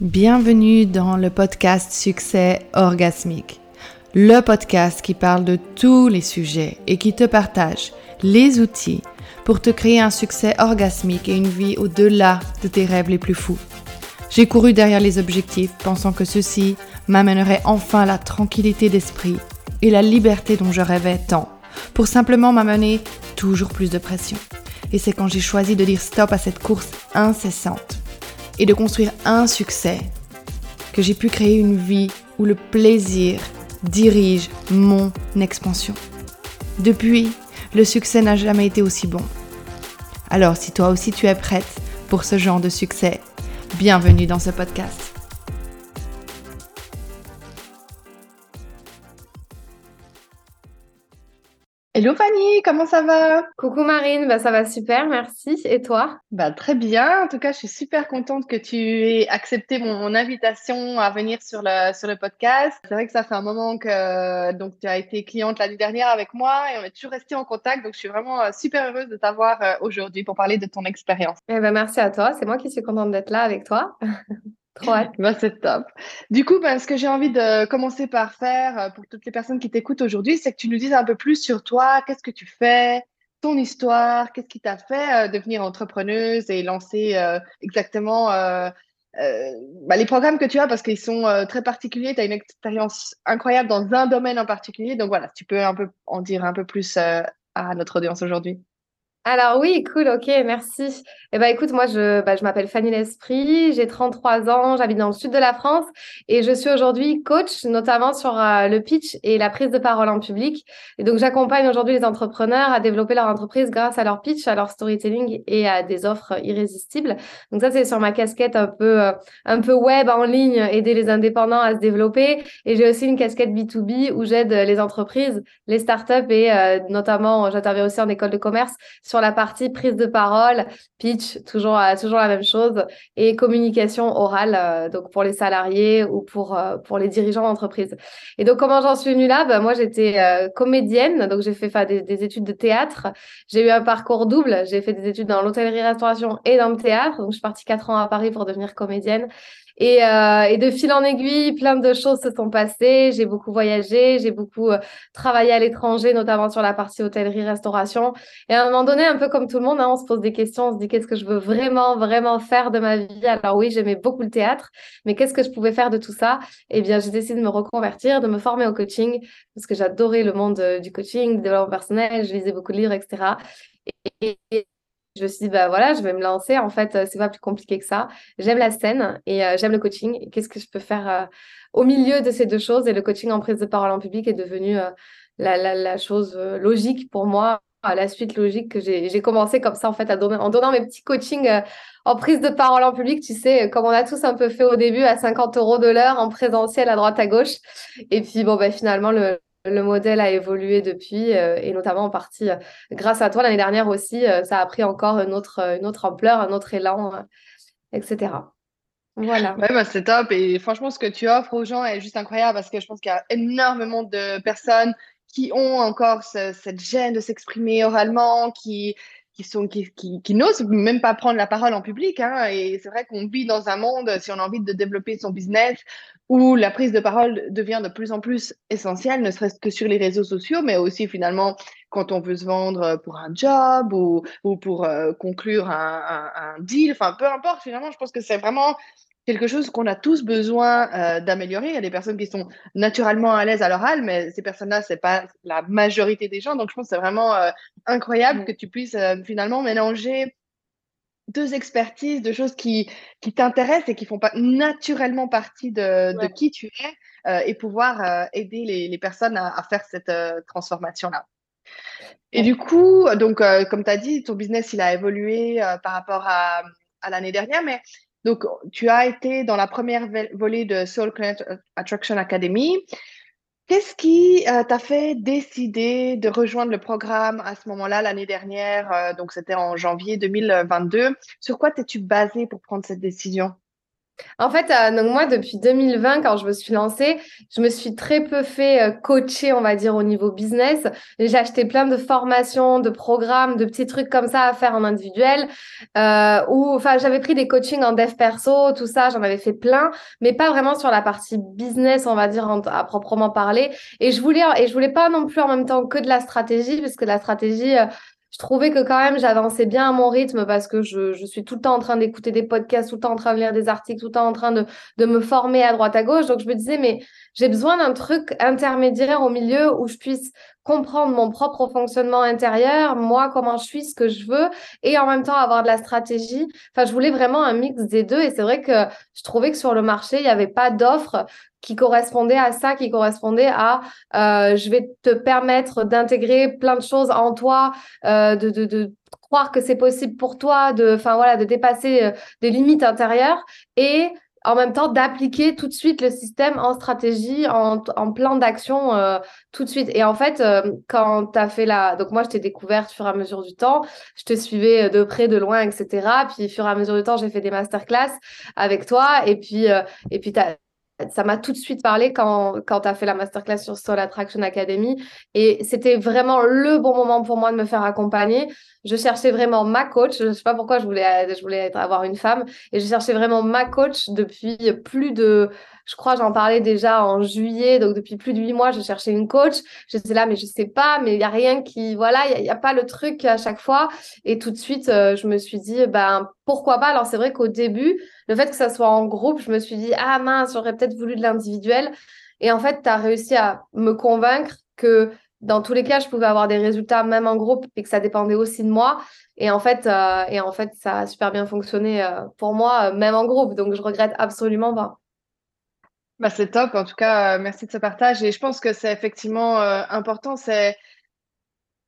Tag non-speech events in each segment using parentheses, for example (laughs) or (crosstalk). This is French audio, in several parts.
Bienvenue dans le podcast Succès orgasmique, le podcast qui parle de tous les sujets et qui te partage les outils pour te créer un succès orgasmique et une vie au-delà de tes rêves les plus fous. J'ai couru derrière les objectifs pensant que ceci m'amènerait enfin la tranquillité d'esprit et la liberté dont je rêvais tant, pour simplement m'amener toujours plus de pression. Et c'est quand j'ai choisi de dire stop à cette course incessante et de construire un succès, que j'ai pu créer une vie où le plaisir dirige mon expansion. Depuis, le succès n'a jamais été aussi bon. Alors si toi aussi tu es prête pour ce genre de succès, bienvenue dans ce podcast. Hello Fanny, comment ça va? Coucou Marine, bah ça va super, merci. Et toi? Bah, Très bien, en tout cas je suis super contente que tu aies accepté mon, invitation à venir sur le, sur le podcast. C'est vrai que ça fait un moment que donc, tu as été cliente l'année dernière avec moi et on est toujours resté en contact, donc je suis vraiment euh, super heureuse de t'avoir euh, aujourd'hui pour parler de ton expérience. Eh ben, merci à toi, c'est moi qui suis contente d'être là avec toi. (laughs) (laughs) Bah, c'est top. Du coup, ben, ce que j'ai envie de commencer par faire euh, pour toutes les personnes qui t'écoutent aujourd'hui, c'est que tu nous dises un peu plus sur toi, qu'est-ce que tu fais, ton histoire, qu'est-ce qui t'a fait euh, devenir entrepreneuse et lancer euh, exactement bah, les programmes que tu as parce qu'ils sont très particuliers. Tu as une expérience incroyable dans un domaine en particulier. Donc voilà, tu peux un peu en dire un peu plus à notre audience aujourd'hui. Alors oui, cool, ok, merci. Eh ben écoute, moi je, bah, m'appelle Fanny L'Esprit, j'ai 33 ans, j'habite dans le sud de la France et je suis aujourd'hui coach, notamment sur euh, le pitch et la prise de parole en public. Et donc j'accompagne aujourd'hui les entrepreneurs à développer leur entreprise grâce à leur pitch, à leur storytelling et à des offres irrésistibles. Donc ça c'est sur ma casquette un peu euh, un peu web en ligne, aider les indépendants à se développer. Et j'ai aussi une casquette B2B où j'aide les entreprises, les startups et euh, notamment j'interviens aussi en école de commerce sur la partie prise de parole, pitch, toujours, euh, toujours la même chose, et communication orale, euh, donc pour les salariés ou pour, euh, pour les dirigeants d'entreprise. Et donc, comment j'en suis venue là? Ben, Moi, j'étais comédienne, donc j'ai fait des, des, études de théâtre. J'ai eu un parcours double. J'ai fait des études dans l'hôtellerie-restauration et dans le théâtre. Donc, je suis partie quatre ans à Paris pour devenir comédienne. Et, euh, et, de fil en aiguille, plein de choses se sont passées. J'ai beaucoup voyagé, j'ai beaucoup euh, travaillé à l'étranger, notamment sur la partie hôtellerie-restauration. Et à un moment donné, un peu comme tout le monde, hein, on se pose des questions, on se dit qu'est-ce que je veux vraiment, vraiment faire de ma vie? Alors oui, j'aimais beaucoup le théâtre, mais qu'est-ce que je pouvais faire de tout ça? Eh bien, j'ai décidé de me reconvertir, de me former au coaching, parce que j'adorais le monde euh, du coaching, du développement personnel, je lisais beaucoup de livres, etc. Et, et je me suis dit, bah voilà, je vais me lancer. En fait, c'est pas plus compliqué que ça. J'aime la scène et euh, j'aime le coaching. Qu'est-ce que je peux faire euh, au milieu de ces deux choses? Et le coaching en prise de parole en public est devenu euh, la, chose logique pour moi, la suite logique que j'ai commencé comme ça, en fait, à donner, en donnant mes petits coachings en prise de parole en public, tu sais, comme on a tous un peu fait au début, à 50 euros de l'heure, en présentiel à droite à gauche. Et puis, bon, ben, finalement, le, le modèle a évolué depuis euh, et notamment en partie euh, grâce à toi l'année dernière aussi, euh, ça a pris encore une autre, une autre ampleur, un autre élan, etc. Voilà. Ouais, bah, c'est top. Et franchement, ce que tu offres aux gens est juste incroyable parce que je pense qu'il y a énormément de personnes qui ont encore cette gêne de s'exprimer oralement, qui, qui sont qui, qui, n'osent même pas prendre la parole en public. Hein, et c'est vrai qu'on vit dans un monde, si on a envie de développer son business, où la prise de parole devient de plus en plus essentielle, ne serait-ce que sur les réseaux sociaux, mais aussi finalement quand on veut se vendre pour un job ou, ou pour euh, conclure un, un, un, deal. Enfin, peu importe, finalement, je pense que c'est vraiment quelque chose qu'on a tous besoin euh, d'améliorer. Il y a des personnes qui sont naturellement à l'aise à l'oral, mais ces personnes-là, c'est pas la majorité des gens. Donc, je pense que c'est vraiment euh, incroyable mm. que tu puisses euh, finalement mélanger deux expertises, deux choses qui, qui t'intéressent et qui font pas naturellement partie de, de qui tu es et pouvoir aider les, les, personnes à, à faire cette transformation-là. Et du coup, donc, comme tu as dit, ton business, il a évolué par rapport à, à l'année dernière, mais donc, tu as été dans la première volée de Soul Client Attraction Academy. Qu'est-ce qui euh, t'a fait décider de rejoindre le programme à ce moment-là, l'année dernière euh, Donc, c'était en janvier 2022. Sur quoi t'es-tu basé pour prendre cette décision? En fait, euh, donc moi, depuis 2020, quand je me suis lancée, je me suis très peu fait euh, coacher, on va dire, au niveau business. J'ai acheté plein de formations, de programmes, de petits trucs comme ça à faire en individuel. Euh, ou, enfin, j'avais pris des coachings en dev perso, tout ça, j'en avais fait plein, mais pas vraiment sur la partie business, on va dire, à proprement parler. Et je voulais, et je voulais pas non plus en même temps que de la stratégie, parce que la stratégie, je trouvais que quand même j'avançais bien à mon rythme parce que je, suis tout le temps en train d'écouter des podcasts, tout le temps en train de lire des articles, tout le temps en train de, de me former à droite à gauche. Donc je me disais, mais j'ai besoin d'un truc intermédiaire au milieu où je puisse comprendre mon propre fonctionnement intérieur, moi, comment je suis, ce que je veux, et en même temps avoir de la stratégie. Enfin, je voulais vraiment un mix des deux. Et c'est vrai que je trouvais que sur le marché, il n'y avait pas d'offre qui correspondait à ça, qui correspondait à euh, je vais te permettre d'intégrer plein de choses en toi, euh, de, de, de, croire que c'est possible pour toi, de, enfin voilà, de dépasser euh, des limites intérieures et en même temps d'appliquer tout de suite le système en stratégie, en, plan d'action euh, tout de suite. Et en fait, euh, quand tu as fait la... Donc moi, je t'ai découverte fur et à mesure du temps, je te suivais de près, de loin, etc. Puis au fur et à mesure du temps, j'ai fait des masterclass avec toi. Et puis, ça m'a tout de suite parlé quand, quand tu as fait la masterclass sur Soul Attraction Academy. Et c'était vraiment le bon moment pour moi de me faire accompagner. Je cherchais vraiment ma coach. Je ne sais pas pourquoi je voulais, je voulais avoir une femme. Et je cherchais vraiment ma coach depuis plus de, je crois, j'en parlais déjà en juillet. Donc, depuis plus de huit mois, je cherchais une coach. J'étais là, mais je sais pas, mais il n'y a rien qui, voilà, il n'y a, pas le truc à chaque fois. Et tout de suite, euh, je me suis dit, ben, pourquoi pas? Alors, c'est vrai qu'au début, le fait que ça soit en groupe, je me suis dit, ah mince, j'aurais peut-être voulu de l'individuel. Et en fait, tu as réussi à me convaincre que dans tous les cas, je pouvais avoir des résultats même en groupe et que ça dépendait aussi de moi. Et en fait, euh, et en fait ça a super bien fonctionné euh, pour moi, même en groupe. Donc, je regrette absolument pas. Bah, c'est top. En tout cas, euh, merci de ce partage. Et je pense que c'est effectivement euh, important. C'est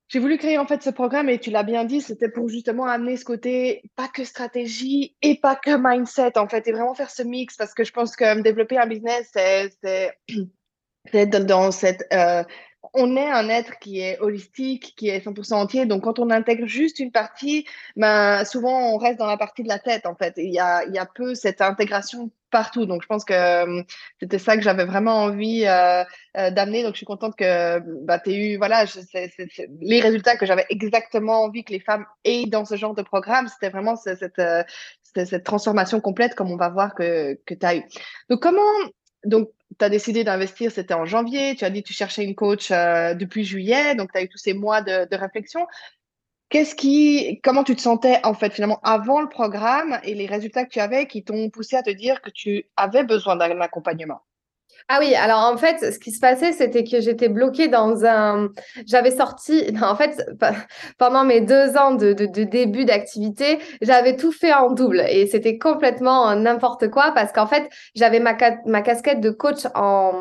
j'ai voulu créer en fait ce programme et tu l'as bien dit, c'était pour justement amener ce côté pas que stratégie et pas que mindset en fait et vraiment faire ce mix parce que je pense que euh, développer un business c'est c'est (clears throat) dans cette on est un être qui est holistique, qui est 100% entier. Donc, quand on intègre juste une partie, ben, souvent, on reste dans la partie de la tête, en fait. Il y a, peu cette intégration partout. Donc, je pense que euh, c'était ça que j'avais vraiment envie euh, euh, d'amener. Donc, je suis contente que bah, tu eu voilà, les résultats que j'avais exactement envie que les femmes aient dans ce genre de programme. C'était vraiment cette, transformation complète, comme on va voir que, que tu as eu. Donc, comment donc, tu as décidé d'investir, c'était en janvier. Tu as dit que tu cherchais une coach euh, depuis juillet. Donc, tu as eu tous ces mois de, de réflexion. Qu'est-ce qui, comment tu te sentais en fait finalement avant le programme et les résultats que tu avais qui t'ont poussé à te dire que tu avais besoin d'un accompagnement? Ah oui, alors en fait, ce qui se passait, c'était que j'étais bloquée dans un. J'avais sorti, (laughs) en fait, pendant mes deux ans de, de, début d'activité, j'avais tout fait en double et c'était complètement n'importe quoi parce qu'en fait, j'avais ma, ma casquette de coach en,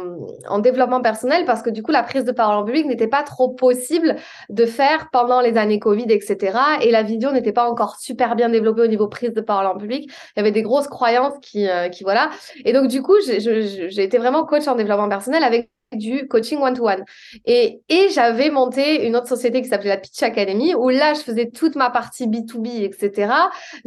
en développement personnel parce que du coup, la prise de parole en public n'était pas trop possible de faire pendant les années Covid, etc. Et la vidéo n'était pas encore super bien développée au niveau prise de parole en public. Il y avait des grosses croyances qui, euh, qui voilà. Et donc, du coup, j'ai été vraiment coach en développement personnel avec du coaching one-to-one. Et, et j'avais monté une autre société qui s'appelait la Pitch Academy, où là, je faisais toute ma partie B2B, etc.,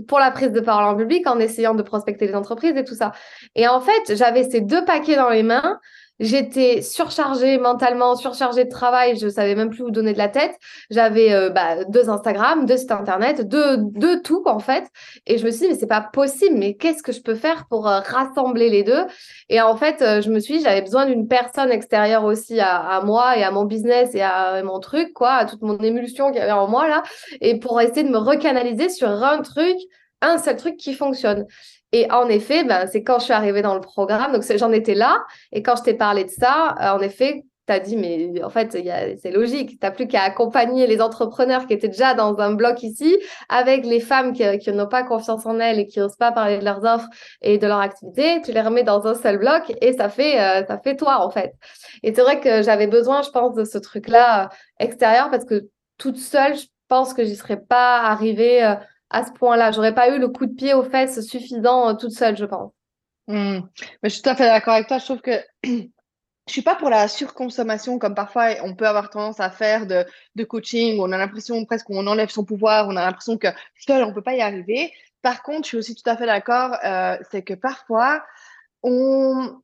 pour la prise de parole en public, en essayant de prospecter les entreprises et tout ça. Et en fait, j'avais ces deux paquets dans les mains. J'étais surchargée mentalement, surchargée de travail, je savais même plus où donner de la tête. J'avais euh, bah, deux Instagram, deux sites internet, deux, deux tout en fait. Et je me suis dit, mais c'est pas possible, mais qu'est-ce que je peux faire pour euh, rassembler les deux? Et en fait, euh, je me suis dit, j'avais besoin d'une personne extérieure aussi à, à, moi et à mon business et à mon truc, quoi, à toute mon émulsion qu'il y avait en moi là, et pour essayer de me recanaliser sur un truc un seul truc qui fonctionne. Et en effet, ben, c'est quand je suis arrivée dans le programme, donc j'en étais là, et quand je t'ai parlé de ça, euh, en effet, tu as dit, mais en fait, c'est logique, tu n'as plus qu'à accompagner les entrepreneurs qui étaient déjà dans un bloc ici, avec les femmes qui, qui n'ont pas confiance en elles et qui n'osent pas parler de leurs offres et de leur activité, tu les remets dans un seul bloc et ça fait, euh, ça fait toi, en fait. Et c'est vrai que j'avais besoin, je pense, de ce truc-là euh, extérieur parce que toute seule, je pense que j'y serais pas arrivée à ce point-là. J'aurais pas eu le coup de pied aux fesses suffisant euh, toute seule, je pense. Hmm. Mais je suis tout à fait d'accord avec toi. Je trouve que (clears throat) je suis pas pour la surconsommation comme parfois on peut avoir tendance à faire de, de coaching où on a l'impression presque qu'on enlève son pouvoir, on a l'impression que seul on peut pas y arriver. Par contre, je suis aussi tout à fait d'accord, euh, c'est que parfois, on,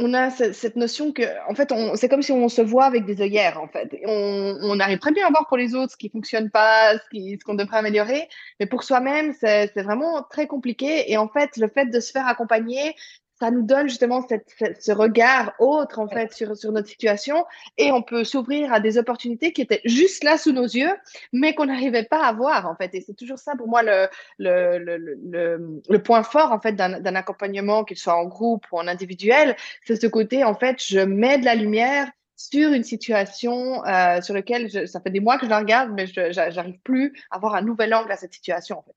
on a cette notion que, en fait, c'est comme si on se voit avec des œillères, en fait. On, on, arrive très bien à voir pour les autres ce qui fonctionne pas, ce qu'on devrait améliorer, mais pour soi-même, c'est vraiment très compliqué. Et en fait, le fait de se faire accompagner, ça nous donne justement cette, ce regard autre en fait sur, sur notre situation. Et on peut s'ouvrir à des opportunités qui étaient juste là sous nos yeux mais qu'on n'arrivait pas à voir en fait. Et c'est toujours ça pour moi le, le, le, le, point fort en fait d'un accompagnement qu'il soit en groupe ou en individuel. C'est ce côté en fait je mets de la lumière sur une situation euh, sur laquelle ça fait des mois que je la regarde mais je n'arrive plus à avoir un nouvel angle à cette situation en fait.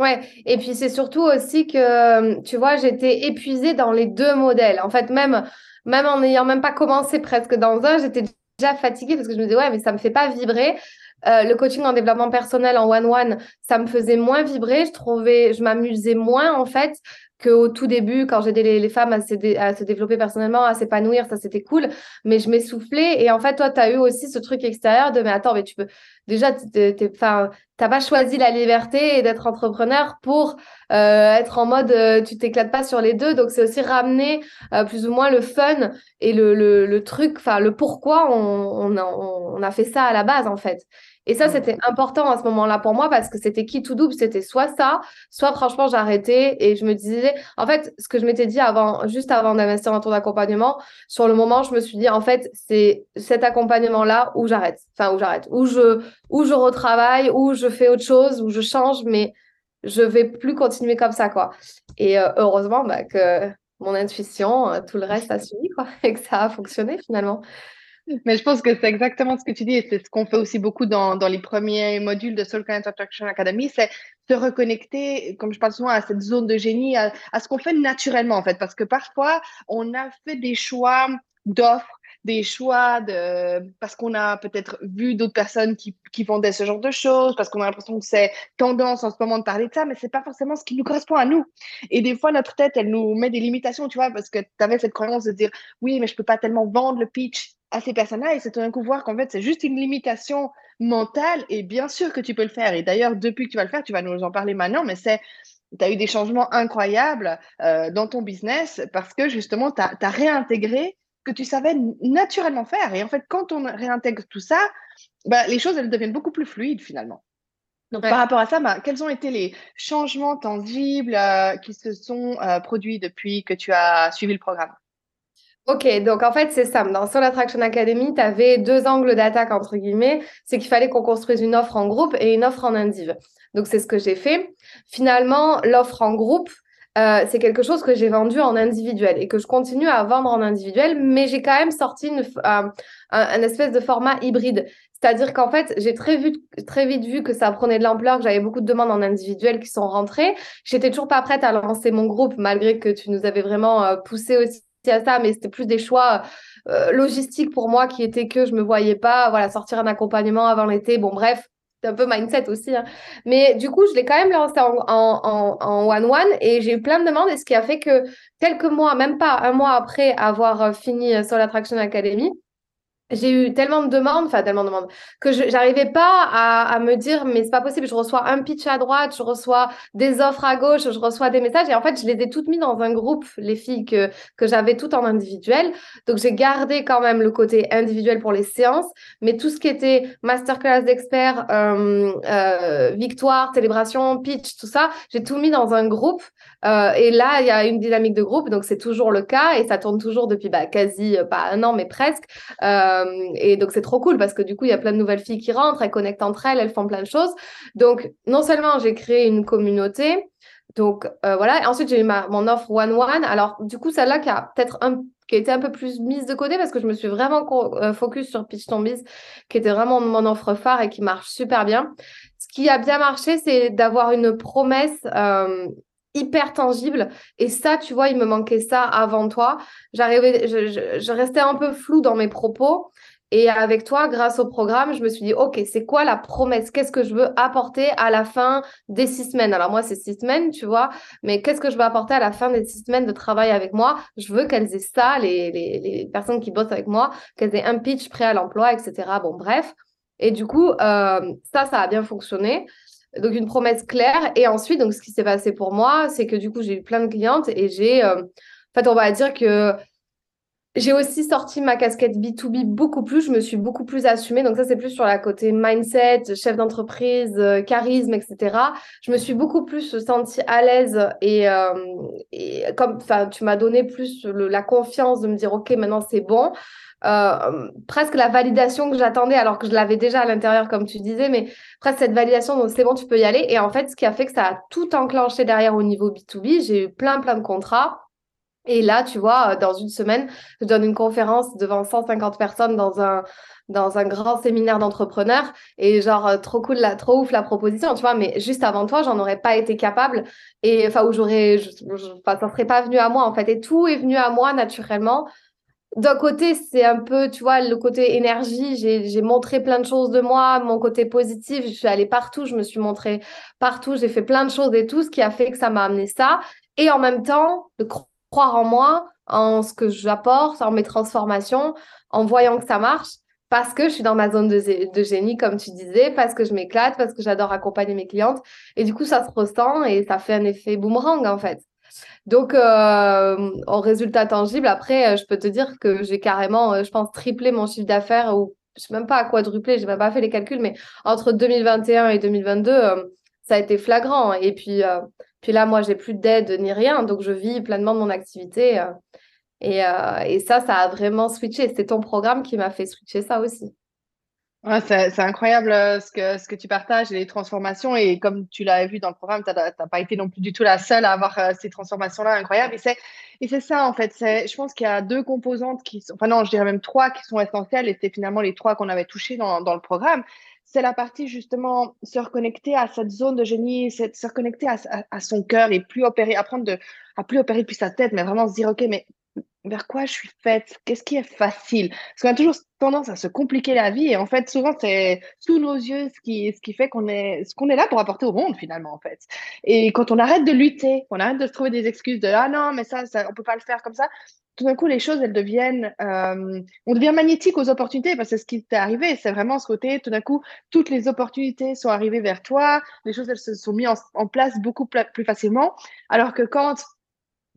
Ouais, et puis c'est surtout aussi que, tu vois, j'étais épuisée dans les deux modèles. En fait, même, même en n'ayant même pas commencé presque dans un, j'étais déjà fatiguée parce que je me disais, ouais, mais ça me fait pas vibrer. Euh, le coaching en développement personnel en one-one, ça me faisait moins vibrer. Je trouvais, je m'amusais moins en fait qu'au tout début, quand j'aidais les, les, femmes à se, développer personnellement, à s'épanouir, ça c'était cool. Mais je m'essoufflais. Et en fait, toi, tu as eu aussi ce truc extérieur de, mais attends, mais tu peux. Déjà, tu n'as pas choisi la liberté d'être entrepreneur pour euh, être en mode, euh, tu t'éclates pas sur les deux. Donc, c'est aussi ramener euh, plus ou moins le fun et le, le, truc, enfin, le pourquoi on, on a fait ça à la base, en fait. Et ça, c'était important à ce moment-là pour moi parce que c'était qui tout double, c'était soit ça, soit franchement j'arrêtais et je me disais, en fait, ce que je m'étais dit avant, juste avant d'investir dans ton accompagnement, sur le moment, je me suis dit, en fait, c'est cet accompagnement-là où j'arrête, enfin où j'arrête, où je, où je retravaille, où je fais autre chose, où je change, mais je vais plus continuer comme ça, quoi. Et euh, heureusement bah, que mon intuition, euh, tout le reste a suivi, quoi, (laughs) et que ça a fonctionné finalement. Mais je pense que c'est exactement ce que tu dis et c'est ce qu'on fait aussi beaucoup dans, dans, les premiers modules de Soul Client Attraction Academy, c'est se reconnecter, comme je parle souvent, à cette zone de génie, à, à ce qu'on fait naturellement en fait, parce que parfois on a fait des choix d'offres des choix de parce qu'on a peut-être vu d'autres personnes qui, qui vendaient ce genre de choses, parce qu'on a l'impression que c'est tendance en ce moment de parler de ça, mais c'est pas forcément ce qui nous correspond à nous. Et des fois, notre tête, elle nous met des limitations, tu vois, parce que tu avais cette croyance de dire oui, mais je peux pas tellement vendre le pitch à ces personnes-là et c'est tout d'un coup voir qu'en fait c'est juste une limitation mentale et bien sûr que tu peux le faire. Et d'ailleurs depuis que tu vas le faire tu vas nous en parler maintenant mais c'est tu as eu des changements incroyables euh, dans ton business parce que justement tu as, réintégré que tu savais naturellement faire. Et en fait quand on réintègre tout ça bah, les choses elles deviennent beaucoup plus fluides finalement. Donc, par rapport à ça, bah, quels ont été les changements tangibles euh, qui se sont euh, produits depuis que tu as suivi le programme? Ok, donc en fait, c'est simple. Dans Soul Attraction Academy, tu avais deux angles d'attaque, entre guillemets. C'est qu'il fallait qu'on construise une offre en groupe et une offre en indiv. Donc, c'est ce que j'ai fait. Finalement, l'offre en groupe, euh, c'est quelque chose que j'ai vendu en individuel et que je continue à vendre en individuel, mais j'ai quand même sorti une, un, un, espèce de format hybride. C'est-à-dire qu'en fait, j'ai très, très vite vu que ça prenait de l'ampleur, que j'avais beaucoup de demandes en individuel qui sont rentrées. J'étais toujours pas prête à lancer mon groupe, malgré que tu nous avais vraiment euh, poussé aussi à ça, mais c'était plus des choix euh, logistiques pour moi qui étaient que je me voyais pas voilà, sortir un accompagnement avant l'été. Bon, bref, c'est un peu mindset aussi. Hein. Mais du coup, je l'ai quand même lancé en one-one et j'ai eu plein de demandes. Et ce qui a fait que quelques mois, même pas un mois après avoir euh, fini euh, sur l'Attraction Academy, j'ai eu tellement de demandes, enfin tellement de demandes, que je n'arrivais pas à, me dire, mais c'est pas possible, je reçois un pitch à droite, je reçois des offres à gauche, je reçois des messages, et en fait, je les ai toutes mis dans un groupe, les filles que, que j'avais toutes en individuel. Donc, j'ai gardé quand même le côté individuel pour les séances, mais tout ce qui était masterclass d'experts, euh, euh, victoire, célébration, pitch, tout ça, j'ai tout mis dans un groupe. Euh, et là, il y a une dynamique de groupe, donc c'est toujours le cas, et ça tourne toujours depuis bah, quasi, pas un an, mais presque. Euh, et donc, c'est trop cool parce que du coup, il y a plein de nouvelles filles qui rentrent, elles connectent entre elles, elles font plein de choses. Donc, non seulement j'ai créé une communauté, donc euh, voilà. ensuite, j'ai eu mon offre one-one. Alors, du coup, celle-là qui a peut-être un qui été un peu plus mise de côté parce que je me suis vraiment euh, focus sur Pitch Ton Biz, qui était vraiment mon offre phare et qui marche super bien. Ce qui a bien marché, c'est d'avoir une promesse hyper tangible. Et ça, tu vois, il me manquait ça avant toi. J'arrivais, je, restais un peu flou dans mes propos. Et avec toi, grâce au programme, je me suis dit, OK, c'est quoi la promesse? Qu'est-ce que je veux apporter à la fin des six semaines? Alors moi, c'est six semaines, tu vois, mais qu'est-ce que je veux apporter à la fin des six semaines de travail avec moi? Je veux qu'elles aient ça, les, les, les, personnes qui bossent avec moi, qu'elles aient un pitch prêt à l'emploi, etc. Bon, bref. Et du coup, euh, ça, ça a bien fonctionné. Donc une promesse claire. Et ensuite, donc ce qui s'est passé pour moi, c'est que du coup, j'ai eu plein de clientes et j'ai, en fait, on va dire que j'ai aussi sorti ma casquette B2B beaucoup plus, je me suis beaucoup plus assumée. Donc ça, c'est plus sur la côté mindset, chef d'entreprise, euh, charisme, etc. Je me suis beaucoup plus sentie à l'aise et, euh, et comme tu m'as donné plus la confiance de me dire, OK, maintenant c'est bon. Euh, presque la validation que j'attendais alors que je l'avais déjà à l'intérieur comme tu disais mais presque cette validation c'est bon tu peux y aller et en fait ce qui a fait que ça a tout enclenché derrière au niveau B2B j'ai eu plein plein de contrats et là, tu vois, dans une semaine, je donne une conférence devant 150 personnes dans un, dans un grand séminaire d'entrepreneurs. Et genre, euh, trop cool, la, trop ouf la proposition, tu vois. Mais juste avant toi, j'en aurais pas été capable. Et enfin, où j'aurais, enfin, ça serait pas venu à moi, en fait. Et tout est venu à moi naturellement. D'un côté, c'est un peu, tu vois, le côté énergie. J'ai montré plein de choses de moi, mon côté positif. Je suis allée partout, je me suis montrée partout, j'ai fait plein de choses et tout, ce qui a fait que ça m'a amené ça. Et en même temps, le croire en moi, en ce que j'apporte, en mes transformations, en voyant que ça marche, parce que je suis dans ma zone de, génie, comme tu disais, parce que je m'éclate, parce que j'adore accompagner mes clientes. Et du coup, ça se ressent et ça fait un effet boomerang, en fait. Donc, euh, en résultat tangible, après, euh, je peux te dire que j'ai carrément, euh, je pense, triplé mon chiffre d'affaires, ou je ne sais même pas à quadruplé, je n'ai même pas fait les calculs, mais entre 2021 et 2022, ça a été flagrant. Et puis, puis là, moi, j'ai plus d'aide ni rien, donc je vis pleinement de mon activité. Euh, et, euh, et, ça, ça a vraiment switché. C'est ton programme qui m'a fait switcher ça aussi. Ouais, c'est incroyable euh, ce que, ce que tu partages, les transformations. Et comme tu l'as vu dans le programme, tu n'as pas été non plus du tout la seule à avoir ces transformations-là incroyables. Et c'est ça, en fait. Je pense qu'il y a deux composantes qui sont, enfin non, je dirais même trois qui sont essentielles. Et c'est finalement les trois qu'on avait touchés dans, dans le programme c'est la partie justement se reconnecter à cette zone de génie, se reconnecter à, son cœur et plus opérer, apprendre de, à plus opérer depuis sa tête, mais vraiment se dire, OK, mais vers quoi je suis faite Qu'est-ce qui est facile Parce qu'on a toujours tendance à se compliquer la vie et en fait, souvent, c'est sous nos yeux ce qui, ce qui fait qu'on est, ce qu'on est là pour apporter au monde finalement, en fait. Et quand on arrête de lutter, on arrête de se trouver des excuses de ah non, mais ça, ça on peut pas le faire comme ça, tout d'un coup, les choses, elles deviennent, euh, on devient magnétique aux opportunités parce que ce qui t'est arrivé, c'est vraiment ce côté, tout d'un coup, toutes les opportunités sont arrivées vers toi, les choses, elles se sont mises en, place beaucoup plus facilement. Alors que quand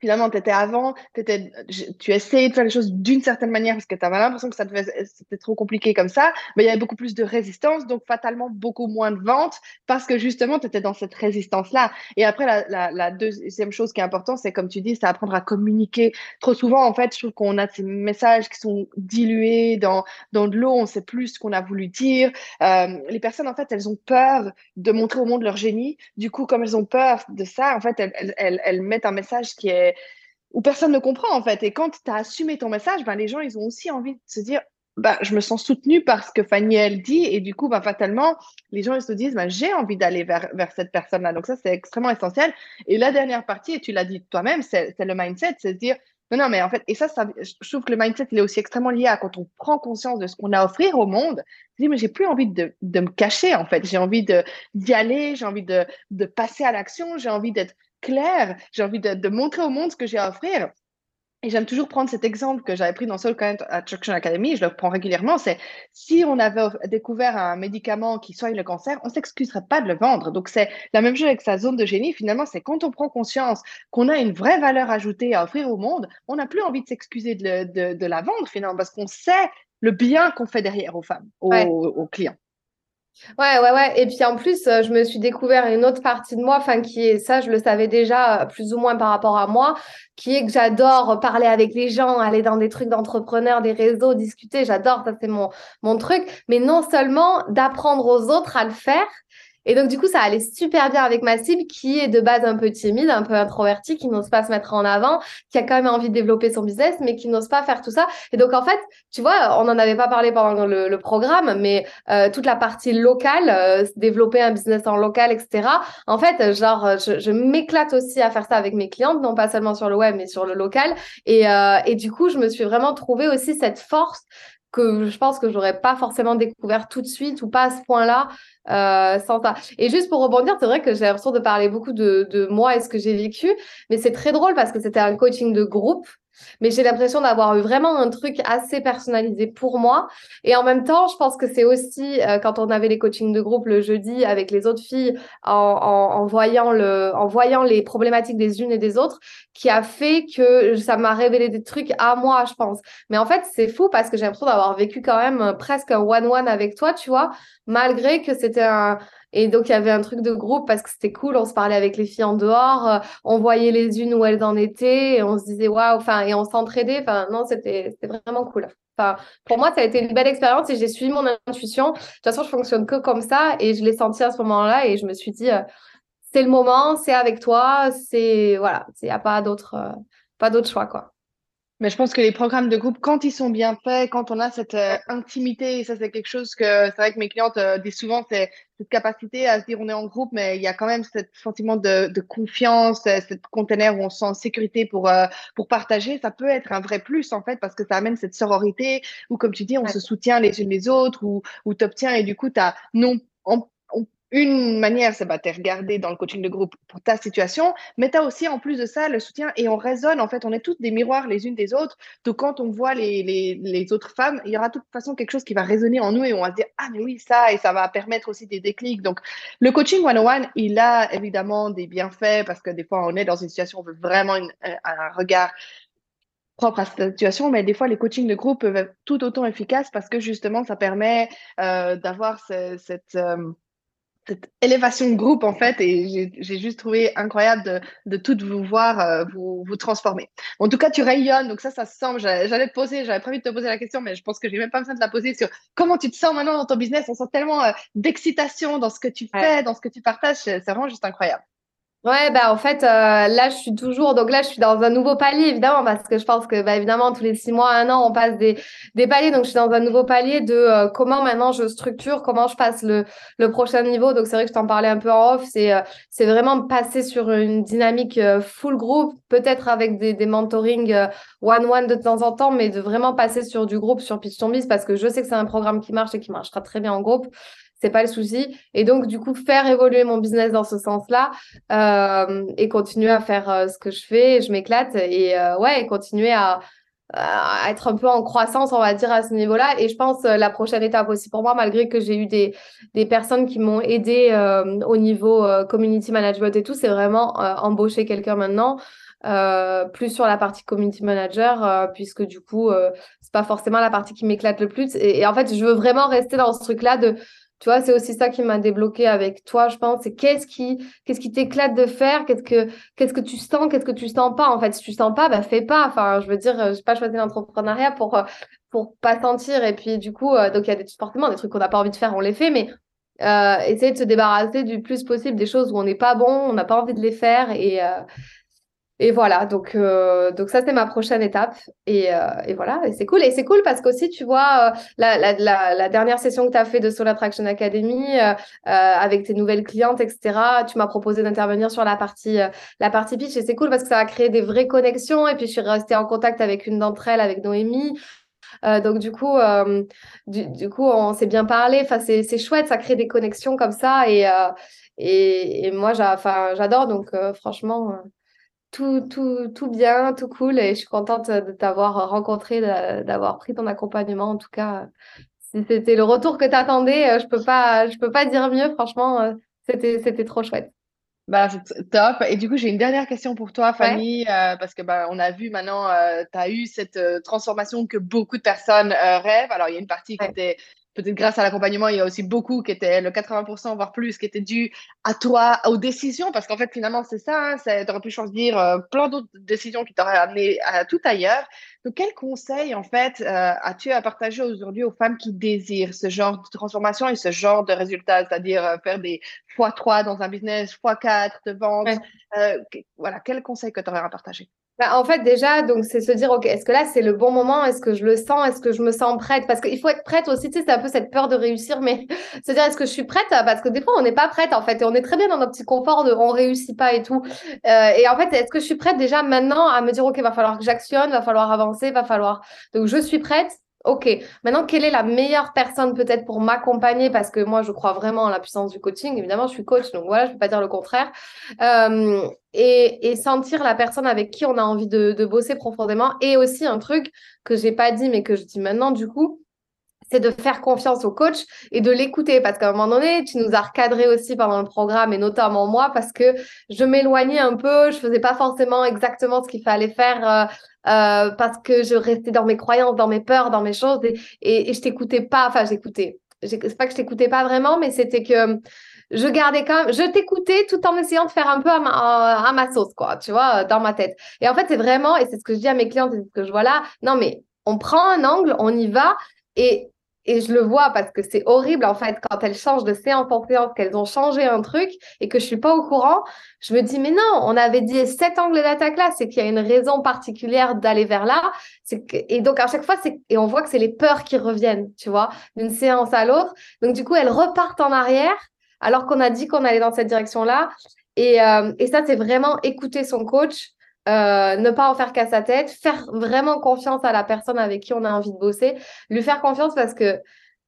finalement, tu étais avant, étais, tu essayais de faire les choses d'une certaine manière parce que tu avais l'impression que c'était trop compliqué comme ça, mais il y avait beaucoup plus de résistance, donc fatalement beaucoup moins de ventes parce que justement, tu étais dans cette résistance-là. Et après, la, deuxième chose qui est importante, c'est comme tu dis, c'est apprendre à communiquer. Trop souvent, en fait, je trouve qu'on a ces messages qui sont dilués dans, dans de l'eau, on sait plus ce qu'on a voulu dire. Euh, les personnes, en fait, elles ont peur de montrer au monde leur génie. Du coup, comme elles ont peur de ça, en fait, elles mettent un message qui est où personne ne comprend en fait. Et quand tu as assumé ton message, ben, les gens, ils ont aussi envie de se dire, ben, je me sens soutenue par ce que Fanny, elle dit. Et du coup, ben, fatalement, les gens, ils se disent, ben, j'ai envie d'aller vers, vers cette personne-là. Donc ça, c'est extrêmement essentiel. Et la dernière partie, et tu l'as dit toi-même, c'est le mindset, c'est se dire, non, non, mais en fait, et ça, ça, je trouve que le mindset, il est aussi extrêmement lié à quand on prend conscience de ce qu'on a à offrir au monde. Je dis, mais j'ai plus envie de, de, me cacher, en fait. J'ai envie d'y aller, j'ai envie de, de passer à l'action, j'ai envie d'être clair, j'ai envie de, montrer au monde ce que j'ai à offrir. Et j'aime toujours prendre cet exemple que j'avais pris dans Soul Current Attraction Academy, je le prends régulièrement, c'est si on avait découvert un médicament qui soigne le cancer, on ne s'excuserait pas de le vendre. Donc c'est la même chose avec sa zone de génie, finalement, c'est quand on prend conscience qu'on a une vraie valeur ajoutée à offrir au monde, on n'a plus envie de s'excuser de, la vendre finalement, parce qu'on sait le bien qu'on fait derrière aux femmes, aux clients. Ouais, ouais, ouais. Et puis en plus, euh, je me suis découvert une autre partie de moi, enfin, qui est ça, je le savais déjà euh, plus ou moins par rapport à moi, qui est que j'adore parler avec les gens, aller dans des trucs d'entrepreneurs, des réseaux, discuter. J'adore, ça, c'est mon, mon truc. Mais non seulement d'apprendre aux autres à le faire, et donc, du coup, ça allait super bien avec ma cible qui est de base un peu timide, un peu introvertie, qui n'ose pas se mettre en avant, qui a quand même envie de développer son business, mais qui n'ose pas faire tout ça. Et donc, en fait, tu vois, on n'en avait pas parlé pendant le, programme, mais euh, toute la partie locale, euh, développer un business en local, etc. En fait, genre, je, je m'éclate aussi à faire ça avec mes clientes, non pas seulement sur le web, mais sur le local. Et, euh, et du coup, je me suis vraiment trouvé aussi cette force que je pense que j'aurais pas forcément découvert tout de suite ou pas à ce point-là euh, sans ça. Et juste pour rebondir, c'est vrai que j'ai l'impression de parler beaucoup de, de moi et ce que j'ai vécu, mais c'est très drôle parce que c'était un coaching de groupe mais j'ai l'impression d'avoir eu vraiment un truc assez personnalisé pour moi. Et en même temps, je pense que c'est aussi euh, quand on avait les coachings de groupe le jeudi avec les autres filles en, voyant en voyant les problématiques des unes et des autres qui a fait que ça m'a révélé des trucs à moi, je pense. Mais en fait, c'est fou parce que j'ai l'impression d'avoir vécu quand même euh, presque un one-one avec toi, tu vois, malgré que c'était un et donc, il y avait un truc de groupe parce que c'était cool. On se parlait avec les filles en dehors. Euh, on voyait les unes où elles en étaient. On se disait, waouh, enfin, et on s'entraidait. Enfin, non, c'était vraiment cool. Pour moi, ça a été une belle expérience et j'ai suivi mon intuition. De toute façon, je fonctionne que comme ça et je l'ai senti à ce moment-là et je me suis dit, euh, c'est le moment, c'est avec toi, c'est voilà, il n'y a pas d'autre euh, pas d'autre choix quoi. Mais je pense que les programmes de groupe, quand ils sont bien faits, quand on a cette intimité, et ça c'est quelque chose que c'est vrai que mes clientes disent souvent, c'est cette capacité à se dire on est en groupe, mais il y a quand même ce sentiment de, de confiance, euh, cette conteneur où on se sent en sécurité pour, pour partager. Ça peut être un vrai plus en fait, parce que ça amène cette sororité où, comme tu dis, on se soutient les unes les autres, ou, ou t'obtiens et du coup, tu as non, en, une manière, c'est bah, de regarder dans le coaching de groupe pour ta situation, mais tu as aussi en plus de ça le soutien et on résonne. En fait, on est toutes des miroirs les unes des autres. Donc, quand on voit les, autres femmes, il y aura de toute façon quelque chose qui va résonner en nous et on va se dire Ah, mais oui, ça, et ça va permettre aussi des déclics. Donc, le coaching one-on-one, il a évidemment des bienfaits parce que des fois, on est dans une situation, on veut vraiment un regard propre à cette situation, mais des fois, les coachings de groupe peuvent être tout autant efficaces parce que justement, ça permet euh, d'avoir cette. Euh, cette élévation de groupe en fait et j'ai juste trouvé incroyable de, de toutes vous voir euh, vous, vous transformer. En tout cas, tu rayonnes, donc ça, ça se sent. J'allais te poser, j'avais prévu de te poser la question, mais je pense que j'ai même pas besoin de la poser sur comment tu te sens maintenant dans ton business. On sent tellement euh, d'excitation dans ce que tu fais, dans ce que tu partages. C'est vraiment juste incroyable. Ouais, bah en fait, euh, là, je suis toujours, donc là, je suis dans un nouveau palier, évidemment, parce que je pense que, bah, évidemment, tous les six mois, un an, on passe des, des paliers. Donc, je suis dans un nouveau palier de euh, comment maintenant je structure, comment je passe le, le prochain niveau. Donc, c'est vrai que je t'en parlais un peu en off. C'est, euh, c'est vraiment passer sur une dynamique full group, peut-être avec des, des mentoring one-one de temps en temps, mais de vraiment passer sur du groupe, sur Pitch Tombis, parce que je sais que c'est un programme qui marche et qui marchera très bien en groupe c'est pas le souci. Et donc, du coup, faire évoluer mon business dans ce sens-là euh, et continuer à faire euh, ce que je fais, je m'éclate et euh, ouais, continuer à, être un peu en croissance, on va dire, à ce niveau-là. Et je pense la prochaine étape aussi pour moi, malgré que j'ai eu des, des personnes qui m'ont aidé au niveau community management et tout, c'est vraiment embaucher quelqu'un maintenant. plus sur la partie community manager, puisque du coup, c'est pas forcément la partie qui m'éclate le plus. et, en fait, je veux vraiment rester dans ce truc-là de tu vois, c'est aussi ça qui m'a débloqué avec toi, je pense. C'est qu'est-ce qui, qu'est-ce qui t'éclate de faire Qu'est-ce que, qu'est-ce que tu sens Qu'est-ce que tu sens pas En fait, si tu sens pas, bah fais pas. Enfin, je veux dire, euh, j'ai pas choisi l'entrepreneuriat pour euh, pour pas sentir. Et puis du coup, euh, donc il y a des, forcément des trucs qu'on n'a pas envie de faire, on les fait, mais euh, essayer de se débarrasser du plus possible des choses où on n'est pas bon, on n'a pas envie de les faire et et voilà, donc, euh, donc ça, c'est ma prochaine étape. Et, euh, et voilà, et c'est cool. Et c'est cool parce qu'aussi, tu vois, euh, la, la, dernière session que tu as fait de Soul Attraction Academy avec tes nouvelles clientes, etc., tu m'as proposé d'intervenir sur la partie, la partie pitch. Et c'est cool parce que ça a créé des vraies connexions. Et puis, je suis restée en contact avec une d'entre elles, avec Noémie. donc du coup, du, du, coup, on s'est bien parlé. Enfin, c'est chouette, ça crée des connexions comme ça. Et, et moi, j'adore. Donc franchement, tout, tout, tout bien, tout cool. Et je suis contente de t'avoir rencontré, d'avoir pris ton accompagnement. En tout cas, si c'était le retour que tu attendais, euh, je peux pas, je peux pas dire mieux. Franchement, euh, c'était, trop chouette. Bah, top. Et du coup, j'ai une dernière question pour toi, Fanny, euh, parce que bah, on a vu maintenant, tu as eu cette transformation que beaucoup de personnes rêvent. Alors, il y a une partie qui était peut-être grâce à l'accompagnement, il y a aussi beaucoup qui étaient, le 80%, voire plus, qui étaient dû à toi, aux décisions, parce qu'en fait, finalement, c'est ça, hein, tu aurais pu choisir euh, plein d'autres décisions qui t'auraient amené à tout ailleurs. Donc, quel conseil, en fait, euh, as-tu à partager aujourd'hui aux femmes qui désirent ce genre de transformation et ce genre de résultats, c'est-à-dire euh, faire des x3 dans un business, x4 de vente? voilà, quel conseil que tu aurais à partager? Bah, en fait, déjà, donc c'est se dire, OK, est-ce que là, c'est le bon moment? Est-ce que je le sens? Est-ce que je me sens prête? Parce qu'il faut être prête aussi, tu sais, c'est un peu cette peur de réussir, mais (laughs) se dire, est-ce que je suis prête? Parce que des fois, on n'est pas prête, en fait, et on est très bien dans notre petit confort de on réussit pas et tout. Euh, et en fait, est-ce que je suis prête déjà maintenant à me dire, OK, va falloir que j'actionne, va falloir avancer, va falloir. Donc, je suis prête OK, maintenant, quelle est la meilleure personne peut-être pour m'accompagner? Parce que moi, je crois vraiment en la puissance du coaching. Évidemment, je suis coach, donc voilà, je ne peux pas dire le contraire. Euh, et, sentir la personne avec qui on a envie de, bosser profondément. Et aussi un truc que je n'ai pas dit, mais que je dis maintenant, du coup, c'est de faire confiance au coach et de l'écouter. Parce qu'à un moment donné, tu nous as recadré aussi pendant le programme, et notamment moi, parce que je m'éloignais un peu, je faisais pas forcément exactement ce qu'il fallait faire. Euh, euh, parce que je restais dans mes croyances, dans mes peurs, dans mes choses et, je t'écoutais pas. Enfin, j'écoutais. C'est pas que je t'écoutais pas vraiment, mais c'était que je gardais quand même, je t'écoutais tout en essayant de faire un peu à ma, à ma sauce, quoi, tu vois, dans ma tête. Et en fait, c'est vraiment, et c'est ce que je dis à mes clientes, c'est ce que je vois là, non, mais on prend un angle, on y va, et et je le vois parce que c'est horrible en fait quand elles changent de séance en séance, qu'elles ont changé un truc et que je suis pas au courant. Je me dis mais non, on avait dit cet angle d'attaque là, c'est qu'il y a une raison particulière d'aller vers là. Et donc à chaque fois c'est et on voit que c'est les peurs qui reviennent, tu vois, d'une séance à l'autre. Donc du coup elles repartent en arrière alors qu'on a dit qu'on allait dans cette direction là. Et, euh, et ça c'est vraiment écouter son coach euh, ne pas en faire qu'à sa tête, faire vraiment confiance à la personne avec qui on a envie de bosser, lui faire confiance parce que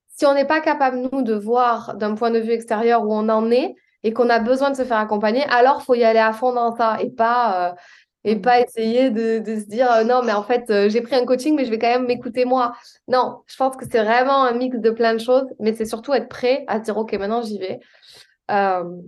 si on n'est pas capable, nous, de voir d'un point de vue extérieur où on en est et qu'on a besoin de se faire accompagner, alors faut y aller à fond dans ça et pas, euh, et pas essayer de, se dire euh, non, mais en fait, j'ai pris un coaching, mais je vais quand même m'écouter moi. Non, je pense que c'est vraiment un mix de plein de choses, mais c'est surtout être prêt à dire ok, maintenant j'y vais.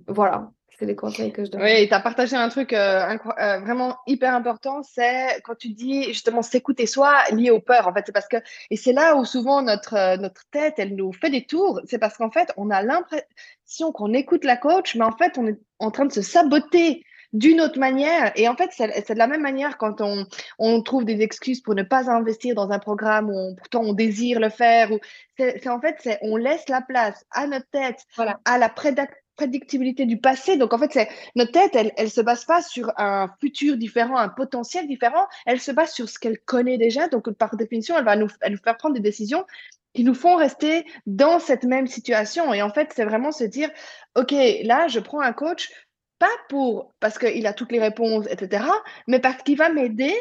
voilà c'est les conseils que je donne. Oui, tu as partagé un truc euh, euh, vraiment hyper important, c'est quand tu dis justement s'écouter soi lié aux peurs. En fait, c'est parce que, et c'est là où souvent notre, euh, notre tête, elle nous fait des tours. C'est parce qu'en fait, on a l'impression qu'on écoute la coach, mais en fait, on est en train de se saboter d'une autre manière. Et en fait, c'est de la même manière quand on, on, trouve des excuses pour ne pas investir dans un programme où pourtant on désire le faire. C'est en fait, on laisse la place à notre tête, à la prédation prédictibilité du passé. Donc, en fait, notre tête, elle, elle se base pas sur un futur différent, un potentiel différent. Elle se base sur ce qu'elle connaît déjà. Donc, par définition, elle va nous, elle nous faire prendre des décisions qui nous font rester dans cette même situation. Et en fait, c'est vraiment se dire, OK, là, je prends un coach, pas pour, parce qu'il a toutes les réponses, etc., mais parce qu'il va m'aider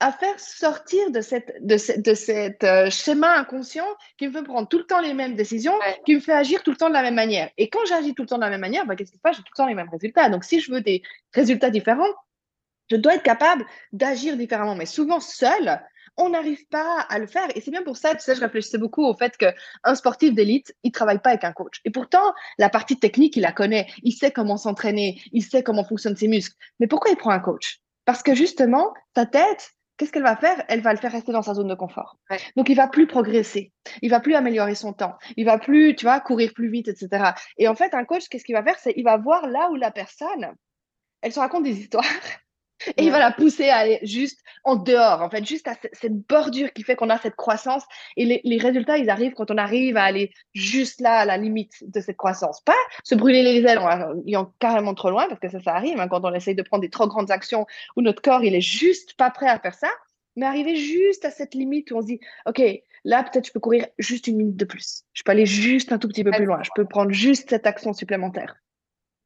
à faire sortir de cette de, de cet euh, schéma inconscient qui me fait prendre tout le temps les mêmes décisions, qui me fait agir tout le temps de la même manière. Et quand j'agis tout le temps de la même manière, bah, qu'est-ce qui se passe? J'ai tout le temps les mêmes résultats. Donc, si je veux des résultats différents, je dois être capable d'agir différemment. Mais souvent, seul, on n'arrive pas à le faire. Et c'est bien pour ça, tu sais, je réfléchissais beaucoup au fait qu'un sportif d'élite, il travaille pas avec un coach. Et pourtant, la partie technique, il la connaît. Il sait comment s'entraîner. Il sait comment fonctionnent ses muscles. Mais pourquoi il prend un coach? Parce que justement, ta tête, qu'est-ce qu'elle va faire? Elle va le faire rester dans sa zone de confort. Donc, il va plus progresser, il va plus améliorer son temps, il va plus, tu vois, courir plus vite, etc. Et en fait, un coach, qu'est-ce qu'il va faire? C'est il va voir là où la personne, elle se raconte des histoires et il va la pousser à aller juste en dehors, en fait, juste à cette bordure qui fait qu'on a cette croissance. Et les, résultats, ils arrivent quand on arrive à aller juste là, à la limite de cette croissance. Pas se brûler les ailes en ayant carrément trop loin, parce que ça, ça arrive hein, quand on essaye de prendre des trop grandes actions où notre corps, il est juste pas prêt à faire ça. Mais arriver juste à cette limite où on se dit, OK, là, peut-être je peux courir juste une minute de plus. Je peux aller juste un tout petit peu plus loin. Je peux prendre juste cette action supplémentaire.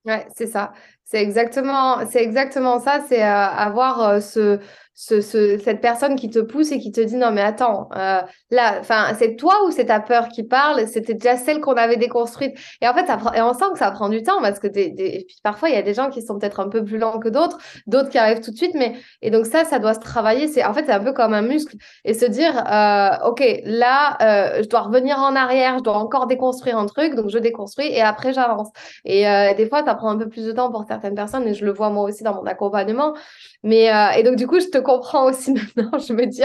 Ouais, c'est ça. C'est exactement, c'est exactement ça. C'est euh, avoir euh, ce, ce, cette personne qui te pousse et qui te dit non mais attends euh, là enfin c'est toi ou c'est ta peur qui parle? C'était déjà celle qu'on avait déconstruite. Et en fait ça et on sent que ça prend du temps parce que des, parfois il y a des gens qui sont peut-être un peu plus lents que d'autres d'autres qui arrivent tout de suite mais et donc ça ça doit se travailler. C'est en fait c'est un peu comme un muscle. Et se dire euh, ok là euh, je dois revenir en arrière je dois encore déconstruire un truc donc je déconstruis et après j'avance. Et des fois ça prend un peu plus de temps pour certaines personnes et je le vois moi aussi dans mon accompagnement mais et donc du coup je te comprends aussi (laughs) maintenant. Je me dis,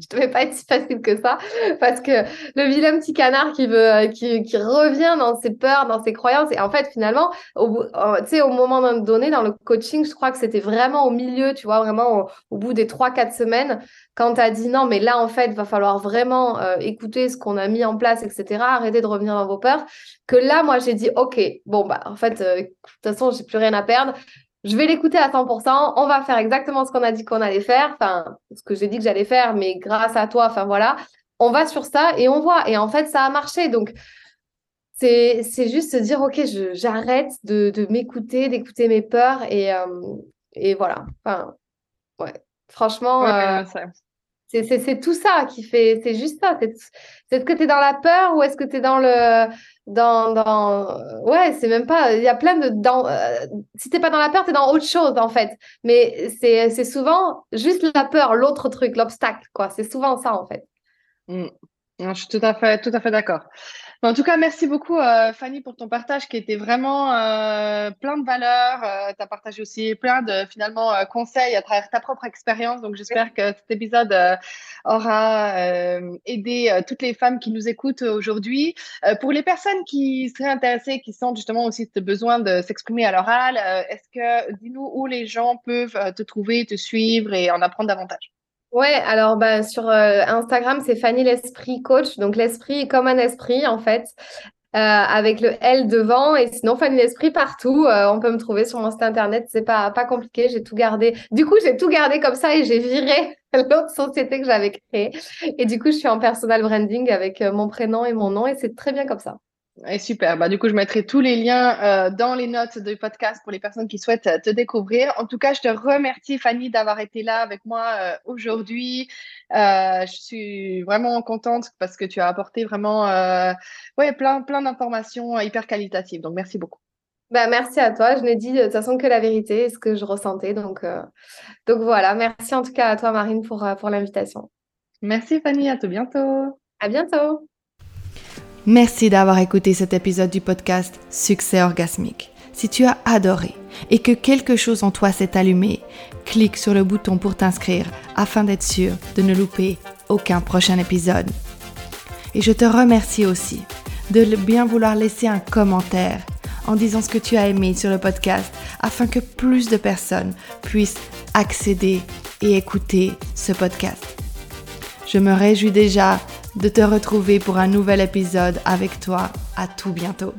je ne devais pas être si facile que ça. Parce que le vilain petit canard qui, veut, euh, qui, revient dans ses peurs, dans ses croyances. Et en fait, finalement, au, au moment donné, dans le coaching, je crois que c'était vraiment au milieu, tu vois, vraiment au, bout des 3-4 semaines, quand tu as dit non, mais là, en fait, va falloir vraiment euh, écouter ce qu'on a mis en place, etc. Arrêter de revenir dans vos peurs. Que là, moi, j'ai dit, OK, bon, bah, en fait, euh, de toute façon, j'ai plus rien à perdre je vais l'écouter à 100%, on va faire exactement ce qu'on a dit qu'on allait faire, enfin, ce que j'ai dit que j'allais faire, mais grâce à toi, enfin voilà, on va sur ça et on voit. Et en fait, ça a marché. Donc, c'est juste se dire, OK, j'arrête de, de m'écouter, d'écouter mes peurs et, euh, et voilà. Enfin, ouais, franchement. Euh, C'est tout ça qui fait, c'est juste ça. C'est est-ce que tu es dans la peur ou est-ce que tu es dans le. Dans, dans... Ouais, c'est même pas. Il y a plein de. Dans... Euh, si tu pas dans la peur, tu es dans autre chose en fait. Mais c'est souvent juste la peur, l'autre truc, l'obstacle, quoi. C'est souvent ça en fait. Mmh. Je suis tout à fait, tout à fait d'accord. En tout cas, merci beaucoup, euh, Fanny, pour ton partage qui était vraiment euh, plein de valeurs. Euh, tu as partagé aussi plein de finalement conseils à travers ta propre expérience. Donc, j'espère que cet épisode aura aidé toutes les femmes qui nous écoutent aujourd'hui. pour les personnes qui seraient intéressées, qui sentent justement aussi ce besoin de s'exprimer à l'oral, est-ce que dis-nous où les gens peuvent te trouver, te suivre et en apprendre davantage? Ouais, alors bah, sur euh, Instagram, c'est Fanny l'Esprit Coach. Donc l'esprit comme un esprit, en fait, euh, avec le L devant. Et sinon, Fanny l'Esprit partout. Euh, on peut me trouver sur mon site internet. C'est pas, pas compliqué. J'ai tout gardé. Du coup, j'ai tout gardé comme ça et j'ai viré (laughs) l'autre société que j'avais créée. Et du coup, je suis en personal branding avec mon prénom et mon nom. Et c'est très bien comme ça. Et super. Bah, du coup, je mettrai tous les liens euh, dans les notes du podcast pour les personnes qui souhaitent euh, te découvrir. En tout cas, je te remercie, Fanny, d'avoir été là avec moi euh, aujourd'hui. je suis vraiment contente parce que tu as apporté vraiment ouais, plein, plein d'informations hyper qualitatives. Donc, merci beaucoup. Bah, merci à toi. Je n'ai dit de toute façon que la vérité et ce que je ressentais. Donc, donc voilà. Merci en tout cas à toi, Marine, pour, pour l'invitation. Merci, Fanny. À tout bientôt. À bientôt. Merci d'avoir écouté cet épisode du podcast Succès orgasmique. Si tu as adoré et que quelque chose en toi s'est allumé, clique sur le bouton pour t'inscrire afin d'être sûr de ne louper aucun prochain épisode. Et je te remercie aussi de bien vouloir laisser un commentaire en disant ce que tu as aimé sur le podcast afin que plus de personnes puissent accéder et écouter ce podcast. Je me réjouis déjà de te retrouver pour un nouvel épisode avec toi. À tout bientôt.